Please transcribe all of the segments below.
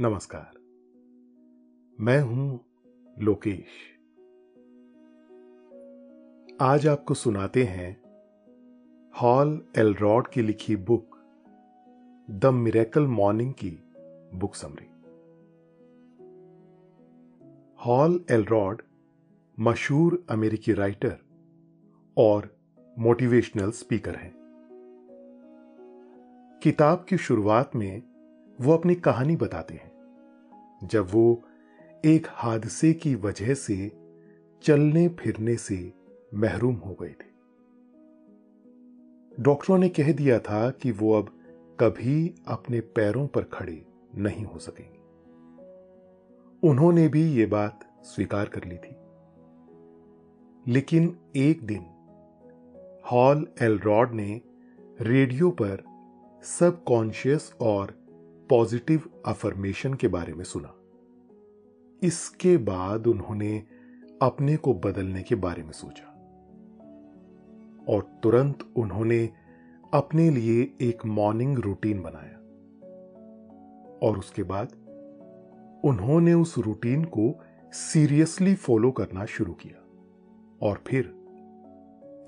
नमस्कार। मैं हूँ लोकेश। आज आपको सुनाते हैं हॉल एलरॉड की लिखी बुक, द मिरेकल मॉर्निंग की बुक समरी। हॉल एलरॉड मशहूर अमेरिकी राइटर और मोटिवेशनल स्पीकर हैं। किताब की शुरुआत में वो अपनी कहानी बताते हैं, जब वो एक हादसे की वजह से चलने फिरने से महरूम हो गए थे। डॉक्टरों ने कह दिया था कि वो अब कभी अपने पैरों पर खड़े नहीं हो सकेंगे। उन्होंने भी ये बात स्वीकार कर ली थी। लेकिन एक दिन हॉल एलरॉड ने रेडियो पर सबकॉन्शियस और पॉजिटिव अफर्मेशन के बारे में सुना। इसके बाद उन्होंने अपने को बदलने के बारे में सोचा। और तुरंत उन्होंने अपने लिए एक मॉर्निंग रूटीन बनाया। और उसके बाद उन्होंने उस रूटीन को सीरियसली फॉलो करना शुरू किया। और फिर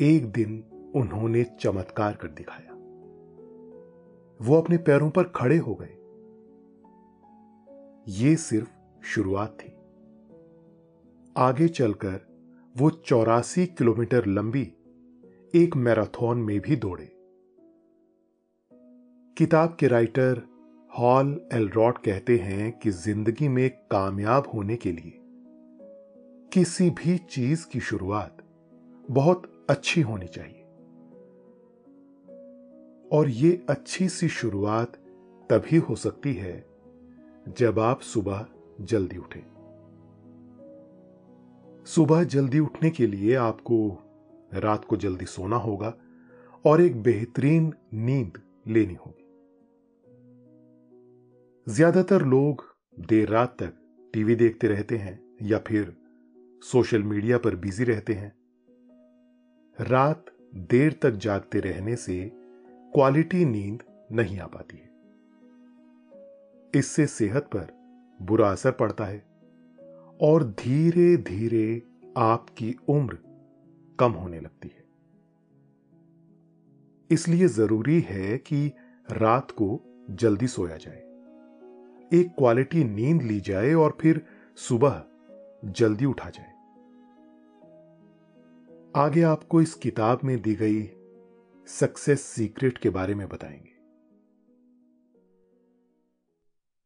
एक दिन उन्होंने चमत्कार कर दिखाया। वो अपने पैरों पर खड़े हो गए। ये सिर्फ़ शुरुआत थी। आगे चलकर वो चौरासी किलोमीटर लंबी एक मैराथन में भी दौड़े। किताब के राइटर हॉल एलरॉड कहते हैं कि ज़िंदगी में कामयाब होने के लिए किसी भी चीज़ की शुरुआत बहुत अच्छी होनी चाहिए। और ये अच्छी सी शुरुआत तभी हो सकती है जब आप सुबह जल्दी उठें। सुबह जल्दी उठने के लिए आपको रात को जल्दी सोना होगा और एक बेहतरीन नींद लेनी होगी। ज़्यादातर लोग देर रात तक टीवी देखते रहते हैं या फिर सोशल मीडिया पर बिज़ी रहते हैं। रात देर तक जागते रहने से क्वालिटी नींद नहीं आ पाती है। इससे सेहत पर बुरा असर पड़ता है और धीरे धीरे आपकी उम्र कम होने लगती है। इसलिए ज़रूरी है कि रात को जल्दी सोया जाए। एक क्वालिटी नींद ली जाए और फिर सुबह जल्दी उठा जाए। आगे आपको इस किताब में दी गई सक्सेस सीक्रेट के बारे में बताएँगे।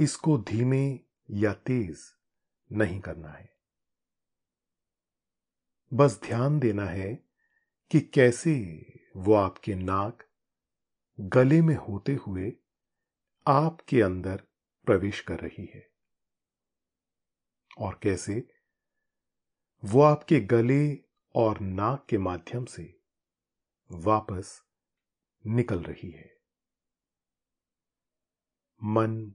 इसको धीमे या तेज नहीं करना है। बस ध्यान देना है कि कैसे वो आपके नाक गले में होते हुए आपके अंदर प्रवेश कर रही है और कैसे वो आपके गले और नाक के माध्यम से वापस निकल रही है। मन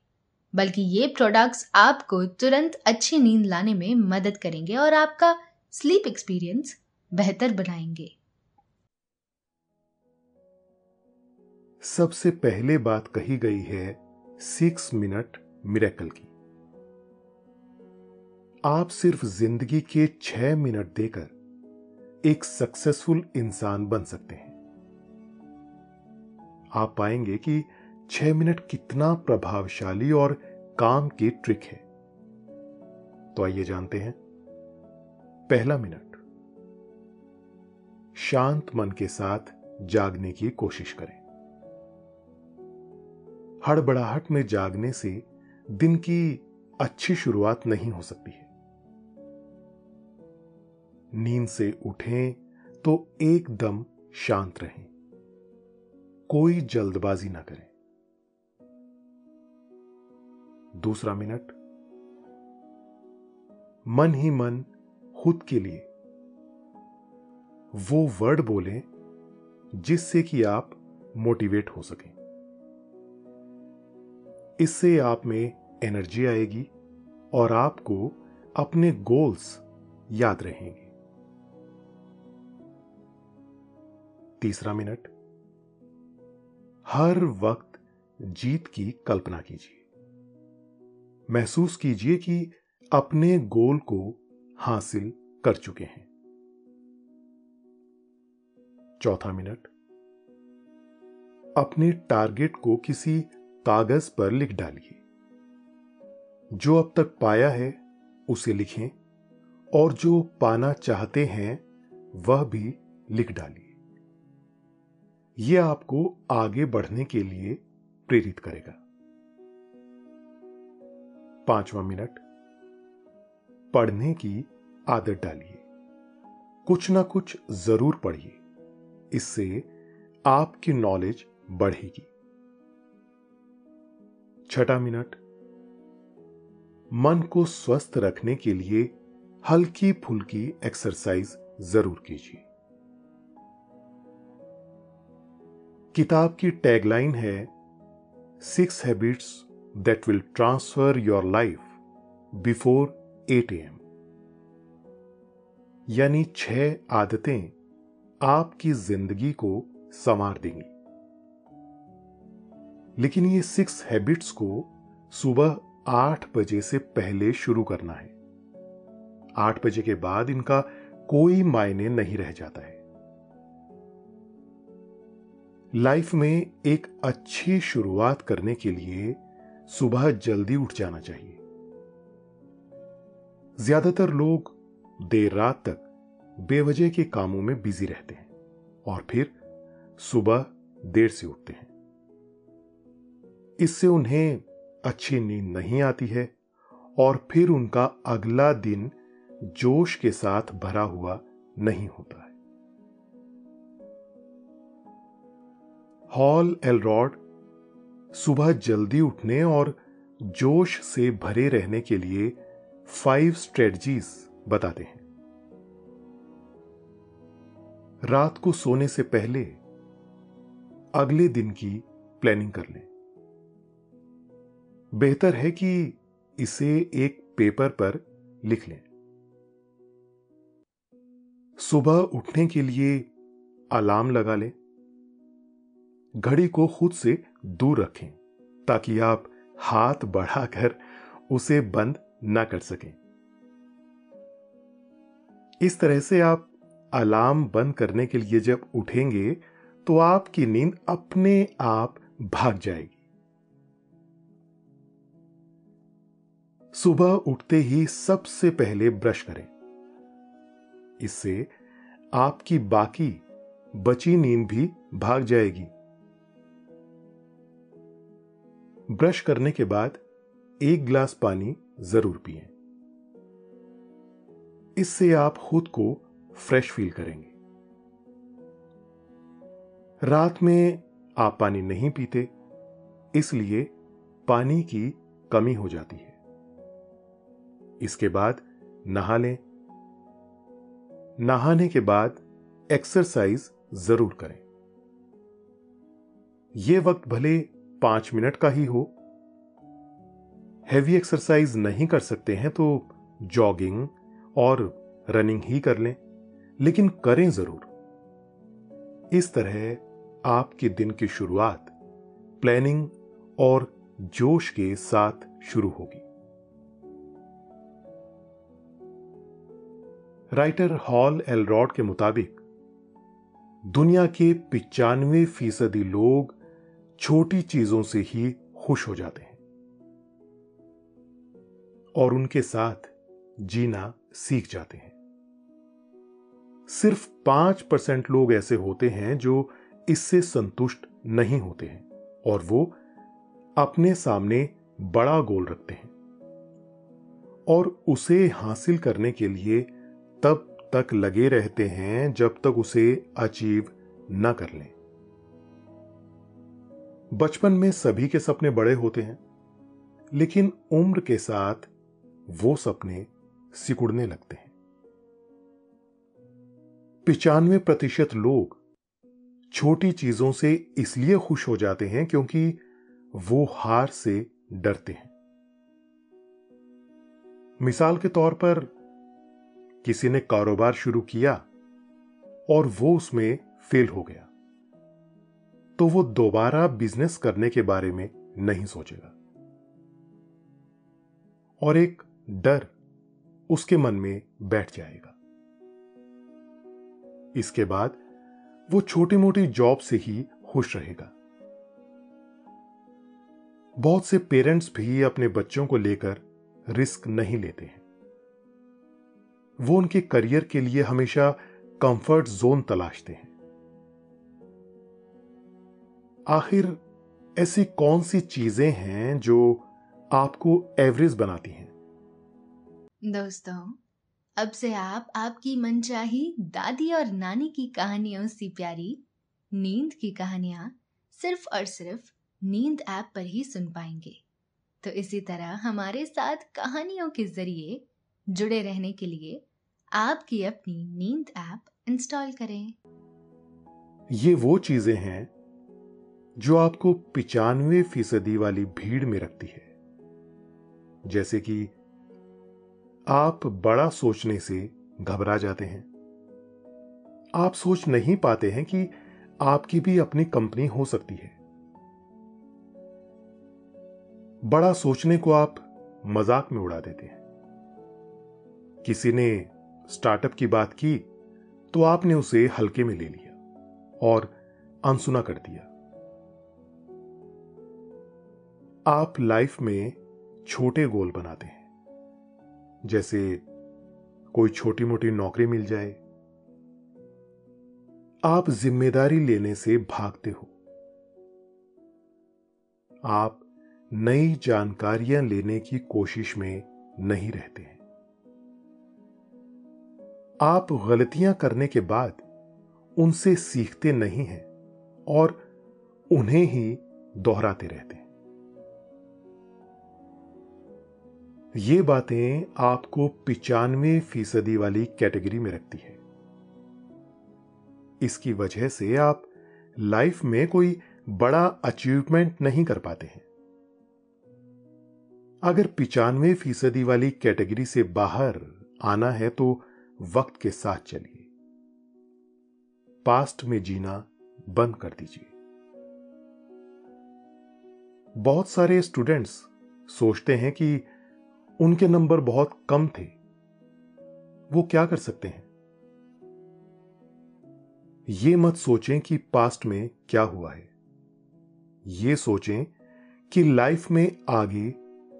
बल्कि ये प्रोडक्ट्स आपको तुरंत अच्छी नींद लाने में मदद करेंगे और आपका स्लीप एक्सपीरियंस बेहतर बनाएँगे। सबसे पहले बात कही गई है सिक्स मिनट मिरेकल की। आप सिर्फ़ ज़िंदगी के छह मिनट देकर एक सक्सेसफुल इंसान बन सकते हैं। आप पाएँगे कि छह मिनट कितना प्रभावशाली और काम की ट्रिक है। तो आइए जानते हैं। पहला मिनट। शांत मन के साथ जागने की कोशिश करें। हड़बड़ाहट में जागने से दिन की अच्छी शुरुआत नहीं हो सकती है। नींद से उठें तो एकदम शांत रहें। कोई जल्दबाजी ना करें। दूसरा मिनट। मन ही मन खुद के लिए। वो वर्ड बोलें जिससे कि आप मोटिवेट हो सकें। इससे आप में एनर्जी आएगी और आपको अपने गोल्स याद रहेंगे। तीसरा मिनट। हर वक्त जीत की कल्पना कीजिए। महसूस कीजिए कि अपने गोल को हासिल कर चुके हैं। चौथा मिनट। अपने टारगेट को किसी कागज़ पर लिख डालिए। जो अब तक पाया है, उसे लिखें और जो पाना चाहते हैं, वह भी लिख डालिए। यह आपको आगे बढ़ने के लिए प्रेरित करेगा। पांचवा मिनट। पढ़ने की आदत डालिए। कुछ ना कुछ ज़रूर पढ़िए। इससे आपकी नॉलेज बढ़ेगी। छठा मिनट। मन को स्वस्थ रखने के लिए हल्की फुल्की एक्सरसाइज ज़रूर कीजिए। किताब की टैगलाइन है six habits that will transfer your life before eight AM यानी छह आदतें आपकी ज़िंदगी को संवार देंगी। लेकिन ये सिक्स हैबिट्स को सुबह आठ बजे से पहले शुरू करना है। आठ बजे के बाद इनका कोई मायने नहीं रह जाता है। लाइफ में एक अच्छी शुरुआत करने के लिए सुबह जल्दी उठ जाना चाहिए। ज़्यादातर लोग देर रात तक बेवजह के कामों में बिज़ी रहते हैं और फिर सुबह देर से उठते हैं। इससे उन्हें अच्छी नींद नहीं आती है और फिर उनका अगला दिन जोश के साथ भरा हुआ नहीं होता है। हॉल एलरॉड सुबह जल्दी उठने और जोश से भरे रहने के लिए फाइव स्ट्रेटजीज बताते हैं। रात को सोने से पहले अगले दिन की प्लानिंग कर लें। बेहतर है कि इसे एक पेपर पर लिख लें। सुबह उठने के लिए अलार्म लगा लें। घड़ी को खुद से दूर रखें, ताकि आप हाथ बढ़ाकर उसे बंद ना कर सकें। इस तरह से आप अलार्म बंद करने के लिए जब उठेंगे तो आपकी नींद अपने आप भाग जाएगी। सुबह उठते ही सबसे पहले ब्रश करें। इससे आपकी बाकी बची नींद भी भाग जाएगी। ब्रश करने के बाद एक गिलास पानी ज़रूर पिए। इससे आप खुद को फ्रेश फील करेंगे। रात में आप पानी नहीं पीते, इसलिए पानी की कमी हो जाती है। इसके बाद नहा लें। नहाने के बाद एक्सरसाइज ज़रूर करें। यह वक्त भले पाँच मिनट का ही हो। हैवी एक्सरसाइज नहीं कर सकते हैं तो जॉगिंग और रनिंग ही कर लें, लेकिन करें ज़रूर। इस तरह आपके दिन की शुरुआत प्लानिंग और जोश के साथ शुरू होगी। राइटर हॉल एलरॉड के मुताबिक, दुनिया के पिचानवे फ़ीसदी लोग छोटी चीज़ों से ही खुश हो जाते हैं। और उनके साथ जीना सीख जाते हैं। सिर्फ़ पाँच परसेंट लोग ऐसे होते हैं जो इससे संतुष्ट नहीं होते हैं और वो अपने सामने बड़ा गोल रखते हैं। और उसे हासिल करने के लिए तब तक लगे रहते हैं जब तक उसे अचीव न कर लें। बचपन में सभी के सपने बड़े होते हैं, लेकिन उम्र के साथ वो सपने सिकुड़ने लगते हैं। पिचानवे प्रतिशत लोग छोटी चीज़ों से इसलिए खुश हो जाते हैं क्योंकि वो हार से डरते हैं। मिसाल के तौर पर, किसी ने कारोबार शुरू किया और वो उसमें फेल हो गया। तो वो दोबारा बिज़नेस करने के बारे में नहीं सोचेगा। और एक डर उसके मन में बैठ जाएगा। इसके बाद वो छोटी मोटी जॉब से ही खुश रहेगा। बहुत से पेरेंट्स भी अपने बच्चों को लेकर रिस्क नहीं लेते हैं। वो उनके करियर के लिए हमेशा कंफर्ट जोन तलाशते हैं। आखिर ऐसी कौन सी चीज़ें हैं जो आपको एवरेज बनाती हैं? दोस्तों अब से आप आपकी मनचाही दादी और नानी की कहानियों से प्यारी नींद की कहानियाँ सिर्फ़ और सिर्फ़ नींद ऐप पर ही सुन पाएँगे। तो इसी तरह हमारे साथ कहानियों के ज़रिए जुड़े रहने के लिए आपकी अपनी नींद ऐप इंस्टॉल करें। ये वो चीज़ें हैं जो आपको पिचानवे फ़ीसदी वाली भीड़ में रखती है। जैसे कि आप बड़ा सोचने से घबरा जाते हैं। आप सोच नहीं पाते हैं कि आपकी भी अपनी कंपनी हो सकती है। बड़ा सोचने को आप मज़ाक में उड़ा देते हैं। किसी ने स्टार्टअप की बात की तो आपने उसे हल्के में ले लिया और अनसुना कर दिया। आप लाइफ में छोटे गोल बनाते हैं। जैसे कोई छोटी मोटी नौकरी मिल जाए। आप ज़िम्मेदारी लेने से भागते हो। आप नई जानकारियाँ लेने की कोशिश में नहीं रहते हैं। आप गलतियाँ करने के बाद उनसे सीखते नहीं हैं और उन्हें ही दोहराते रहते हैं। ये बातें आपको पिचानवे फ़ीसदी वाली कैटेगरी में रखती है। इसकी वजह से आप लाइफ में कोई बड़ा अचीवमेंट नहीं कर पाते हैं। अगर पिचानवे फ़ीसदी वाली कैटेगरी से बाहर आना है तो वक्त के साथ चलिए। पास्ट में जीना बंद कर दीजिए। बहुत सारे स्टूडेंट्स सोचते हैं कि उनके नंबर बहुत कम थे। वो क्या कर सकते हैं? ये मत सोचें कि पास्ट में क्या हुआ है। ये सोचें कि लाइफ में आगे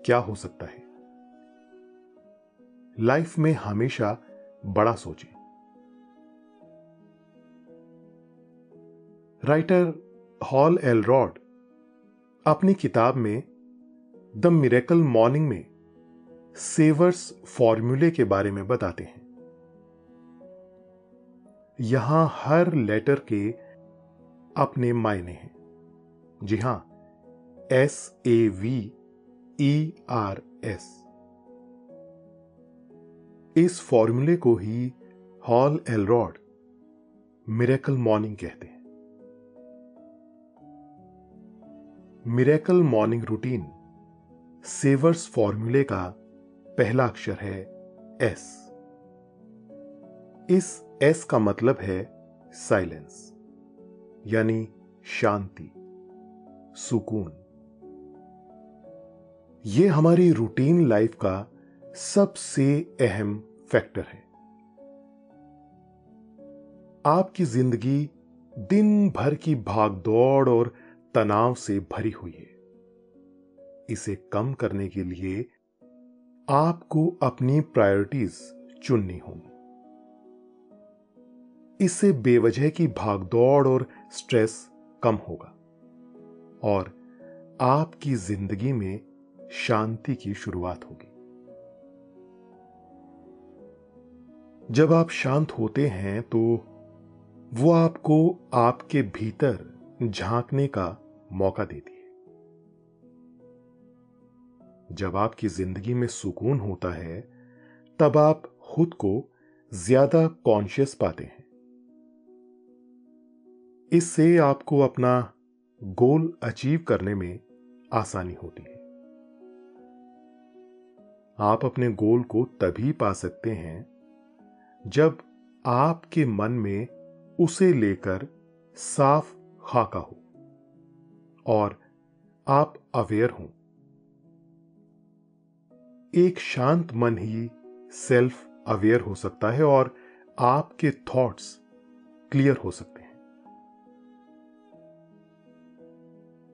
क्या हो सकता है। लाइफ में हमेशा बड़ा सोचें। राइटर हॉल एल रॉड अपनी किताब में द मिरेकल मॉर्निंग में सेवर्स फॉर्मूले के बारे में बताते हैं। यहाँ हर लेटर के अपने मायने हैं। जी हाँ S A V E R S इस फॉर्मूले को ही हॉल एलरॉड मिरेकल मॉर्निंग कहते हैं। मिरेकल मॉर्निंग रूटीन सेवर्स फॉर्मूले का पहला अक्षर है एस। इस एस का मतलब है साइलेंस, यानी शांति, सुकून। यह हमारी रूटीन लाइफ का सबसे अहम फैक्टर है। आपकी ज़िंदगी दिन भर की भागदौड़ और तनाव से भरी हुई है। इसे कम करने के लिए आपको अपनी प्रायोरिटीज चुननी होंगी। इससे बेवजह की भागदौड़ और स्ट्रेस कम होगा और आपकी ज़िंदगी में शांति की शुरुआत होगी। जब आप शांत होते हैं तो वो आपको आपके भीतर झांकने का मौका देती जब आपकी ज़िंदगी में सुकून होता है, तब आप खुद को ज़्यादा कॉन्शियस पाते हैं। इससे आपको अपना गोल अचीव करने में आसानी होती है। आप अपने गोल को तभी पा सकते हैं जब आपके मन में उसे लेकर साफ़ खाका हो और आप अवेयर हों। एक शांत मन ही सेल्फ अवेयर हो सकता है और आपके थॉट्स क्लियर हो सकते हैं।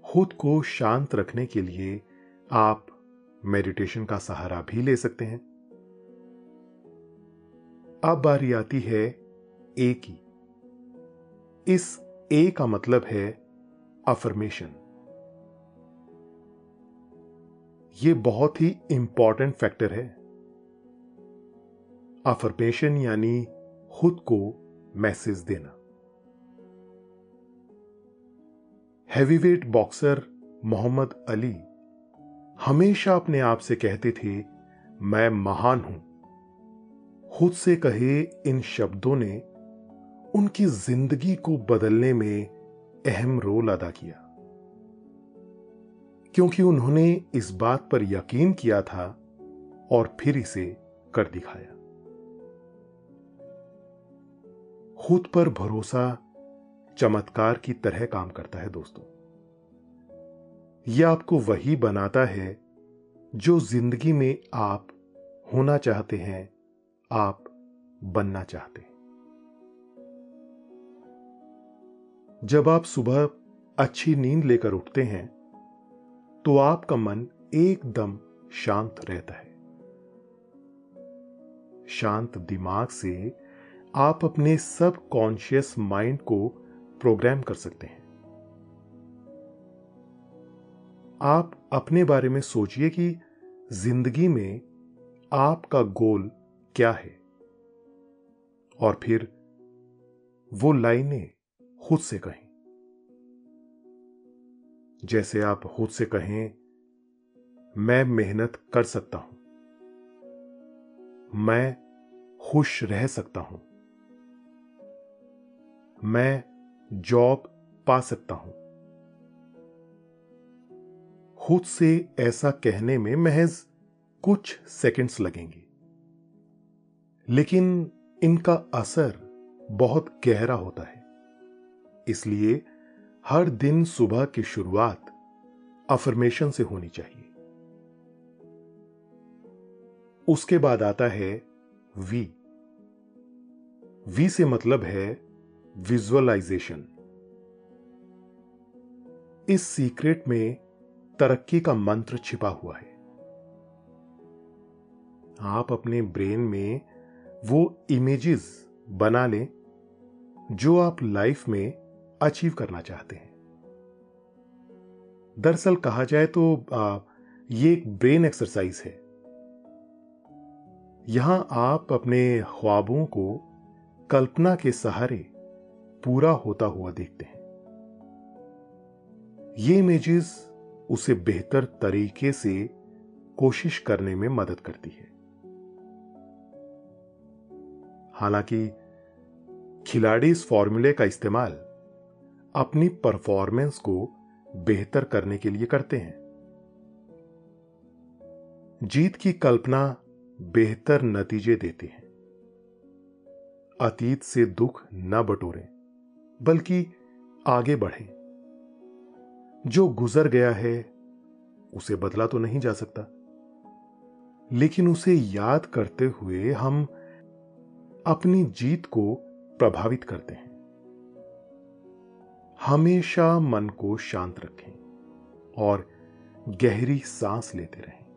खुद को शांत रखने के लिए आप मेडिटेशन का सहारा भी ले सकते हैं। अब बारी आती है ए की। इस ए का मतलब है अफर्मेशन यह बहुत ही इंपॉर्टेंट फैक्टर है। अफर्मेशन यानी खुद को मैसेज देना। हैवीवेट बॉक्सर मोहम्मद अली हमेशा अपने आप से कहते थे, मैं महान हूँ। खुद से कहे इन शब्दों ने उनकी ज़िंदगी को बदलने में अहम रोल अदा किया। क्योंकि उन्होंने इस बात पर यकीन किया था और फिर इसे कर दिखाया। खुद पर भरोसा चमत्कार की तरह काम करता है दोस्तों। यह आपको वही बनाता है जो ज़िंदगी में आप होना चाहते हैं, आप बनना चाहते हैं। जब आप सुबह अच्छी नींद लेकर उठते हैं तो आपका मन एकदम शांत रहता है। शांत दिमाग से आप अपने सब कॉन्शियस माइंड को प्रोग्राम कर सकते हैं। आप अपने बारे में सोचिए कि ज़िंदगी में आपका गोल क्या है। और फिर वो लाइनें खुद से कहें। जैसे आप खुद से कहें, मैं मेहनत कर सकता हूँ। मैं खुश रह सकता हूँ। मैं जॉब पा सकता हूँ। खुद से ऐसा कहने में महज कुछ सेकंड्स लगेंगे। लेकिन इनका असर बहुत गहरा होता है, इसलिए हर दिन सुबह की शुरुआत अफर्मेशन से होनी चाहिए। उसके बाद आता है वी वी से मतलब है विजुअलाइजेशन इस सीक्रेट में तरक्की का मंत्र छिपा हुआ है। आप अपने ब्रेन में वो इमेजेस बना लें जो आप लाइफ में अचीव करना चाहते हैं। दरअसल कहा जाए तो आ, ये एक ब्रेन एक्सरसाइज है। यहाँ आप अपने ख्वाबों को कल्पना के सहारे पूरा होता हुआ देखते हैं। ये इमेजेस उसे बेहतर तरीके से कोशिश करने में मदद करती है। हालाँकि खिलाड़ी इस फॉर्मूले का इस्तेमाल अपनी परफॉर्मेंस को बेहतर करने के लिए करते हैं। जीत की कल्पना बेहतर नतीजे देती है। अतीत से दुख न बटोरें, बल्कि आगे बढ़ें। जो गुजर गया है, उसे बदला तो नहीं जा सकता। लेकिन उसे याद करते हुए हम अपनी जीत को प्रभावित करते हैं। हमेशा मन को शांत रखें और गहरी सांस लेते रहें।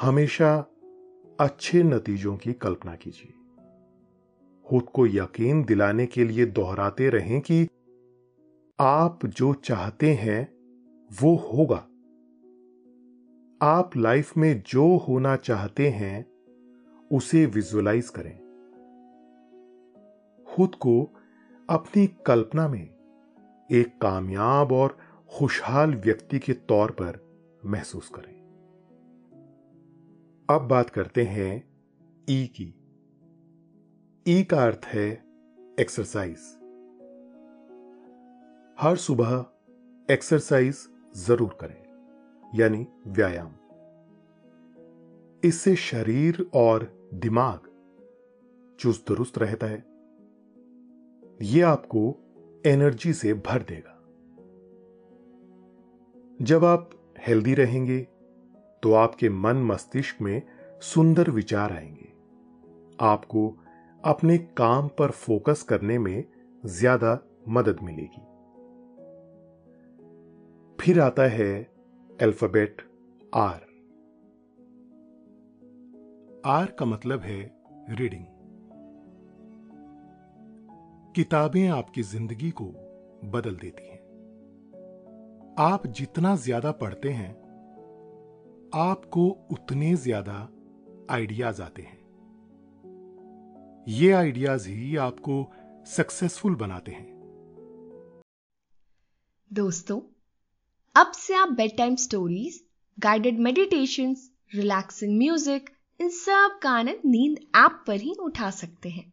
हमेशा अच्छे नतीजों की कल्पना कीजिए। खुद को यकीन दिलाने के लिए दोहराते रहें कि आप जो चाहते हैं, वो होगा। आप लाइफ में जो होना चाहते हैं, उसे विजुअलाइज करें। खुद को अपनी कल्पना में एक कामयाब और खुशहाल व्यक्ति के तौर पर महसूस करें। अब बात करते हैं ई की। ई का अर्थ है एक्सरसाइज हर सुबह एक्सरसाइज ज़रूर करें, यानी व्यायाम। इससे शरीर और दिमाग चुस्त दुरुस्त रहता है। यह आपको एनर्जी से भर देगा। जब आप हेल्दी रहेंगे तो आपके मन मस्तिष्क में सुंदर विचार आएँगे। आपको अपने काम पर फोकस करने में ज़्यादा मदद मिलेगी। फिर आता है अल्फ़ाबेट आर आर का मतलब है रीडिंग किताबें आपकी ज़िंदगी को बदल देती हैं। आप जितना ज़्यादा पढ़ते हैं, आपको उतने ज़्यादा आइडियाज़ आते हैं। ये आइडियाज़ ही आपको सक्सेसफुल बनाते हैं। दोस्तों, अब से आप bed time stories guided meditation relaxing music इन सब का आनंद नींद ऐप पर ही उठा सकते हैं।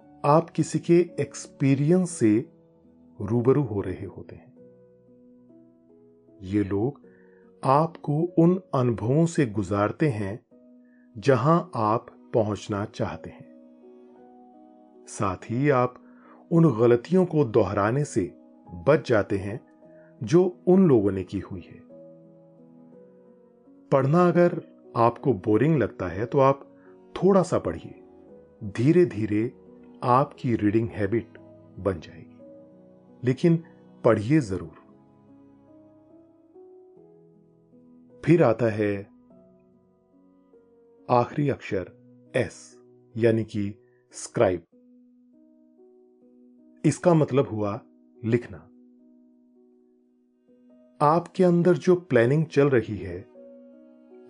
आप किसी के एक्सपीरियंस से रूबरू हो रहे होते हैं। ये लोग आपको उन अनुभवों से गुजारते हैं जहाँ आप पहुँचना चाहते हैं। साथ ही आप उन गलतियों को दोहराने से बच जाते हैं जो उन लोगों ने की हुई है। पढ़ना अगर आपको बोरिंग लगता है तो आप थोड़ा सा पढ़िए। धीरे धीरे आपकी रीडिंग हैबिट बन जाएगी। लेकिन पढ़िए ज़रूर। फिर आता है आखिरी अक्षर एस यानी कि स्क्राइब इसका मतलब हुआ लिखना। आपके अंदर जो प्लानिंग चल रही है,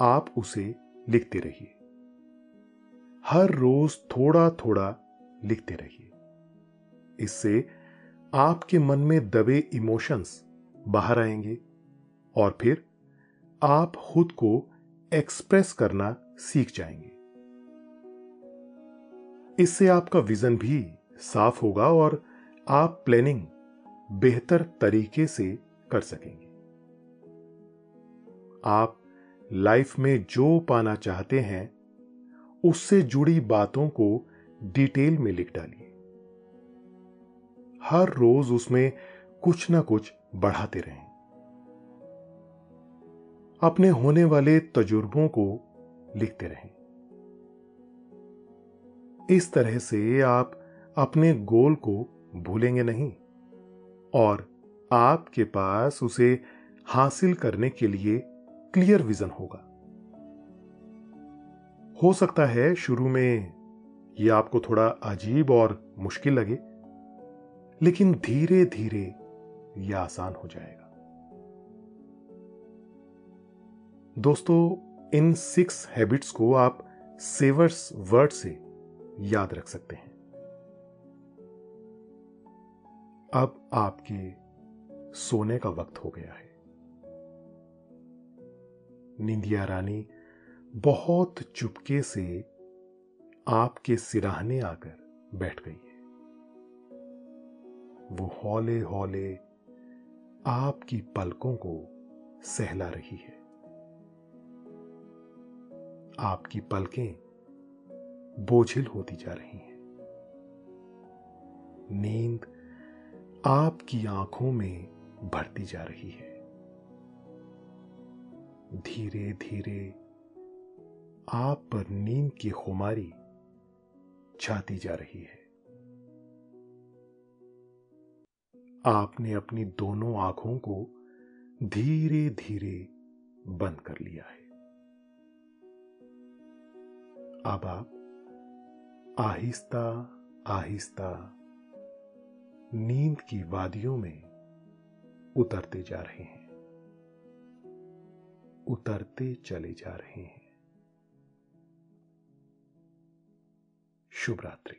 आप उसे लिखते रहिए। हर रोज थोड़ा थोड़ा लिखते रहिए। इससे आपके मन में दबे इमोशंस बाहर आएँगे और फिर आप खुद को एक्सप्रेस करना सीख जाएँगे। इससे आपका विजन भी साफ़ होगा और आप प्लानिंग बेहतर तरीके से कर सकेंगे। आप लाइफ में जो पाना चाहते हैं, उससे जुड़ी बातों को डिटेल में लिख डालिए। हर रोज उसमें कुछ ना कुछ बढ़ाते रहें। अपने होने वाले तजुर्बों को लिखते रहें। इस तरह से आप अपने गोल को भूलेंगे नहीं और आपके पास उसे हासिल करने के लिए क्लियर विजन होगा। हो सकता है शुरू में यह आपको थोड़ा अजीब और मुश्किल लगे, लेकिन धीरे धीरे यह आसान हो जाएगा। दोस्तों, इन सिक्स हैबिट्स को आप सेवर्स वर्ड से याद रख सकते हैं। अब आपके सोने का वक्त हो गया है। निंदिया रानी बहुत चुपके से आपके सिराहने आकर बैठ गई है। वो हौले हौले आपकी पलकों को सहला रही है। आपकी पलकें बोझिल होती जा रही हैं। नींद आपकी आँखों में भरती जा रही है। धीरे धीरे आप पर नींद की खुमारी छाती जा रही है। आपने अपनी दोनों आँखों को धीरे धीरे बंद कर लिया है। अब आप आहिस्ता आहिस्ता नींद की वादियों में उतरते जा रहे हैं। उतरते चले जा रहे हैं। शुभ रात्रि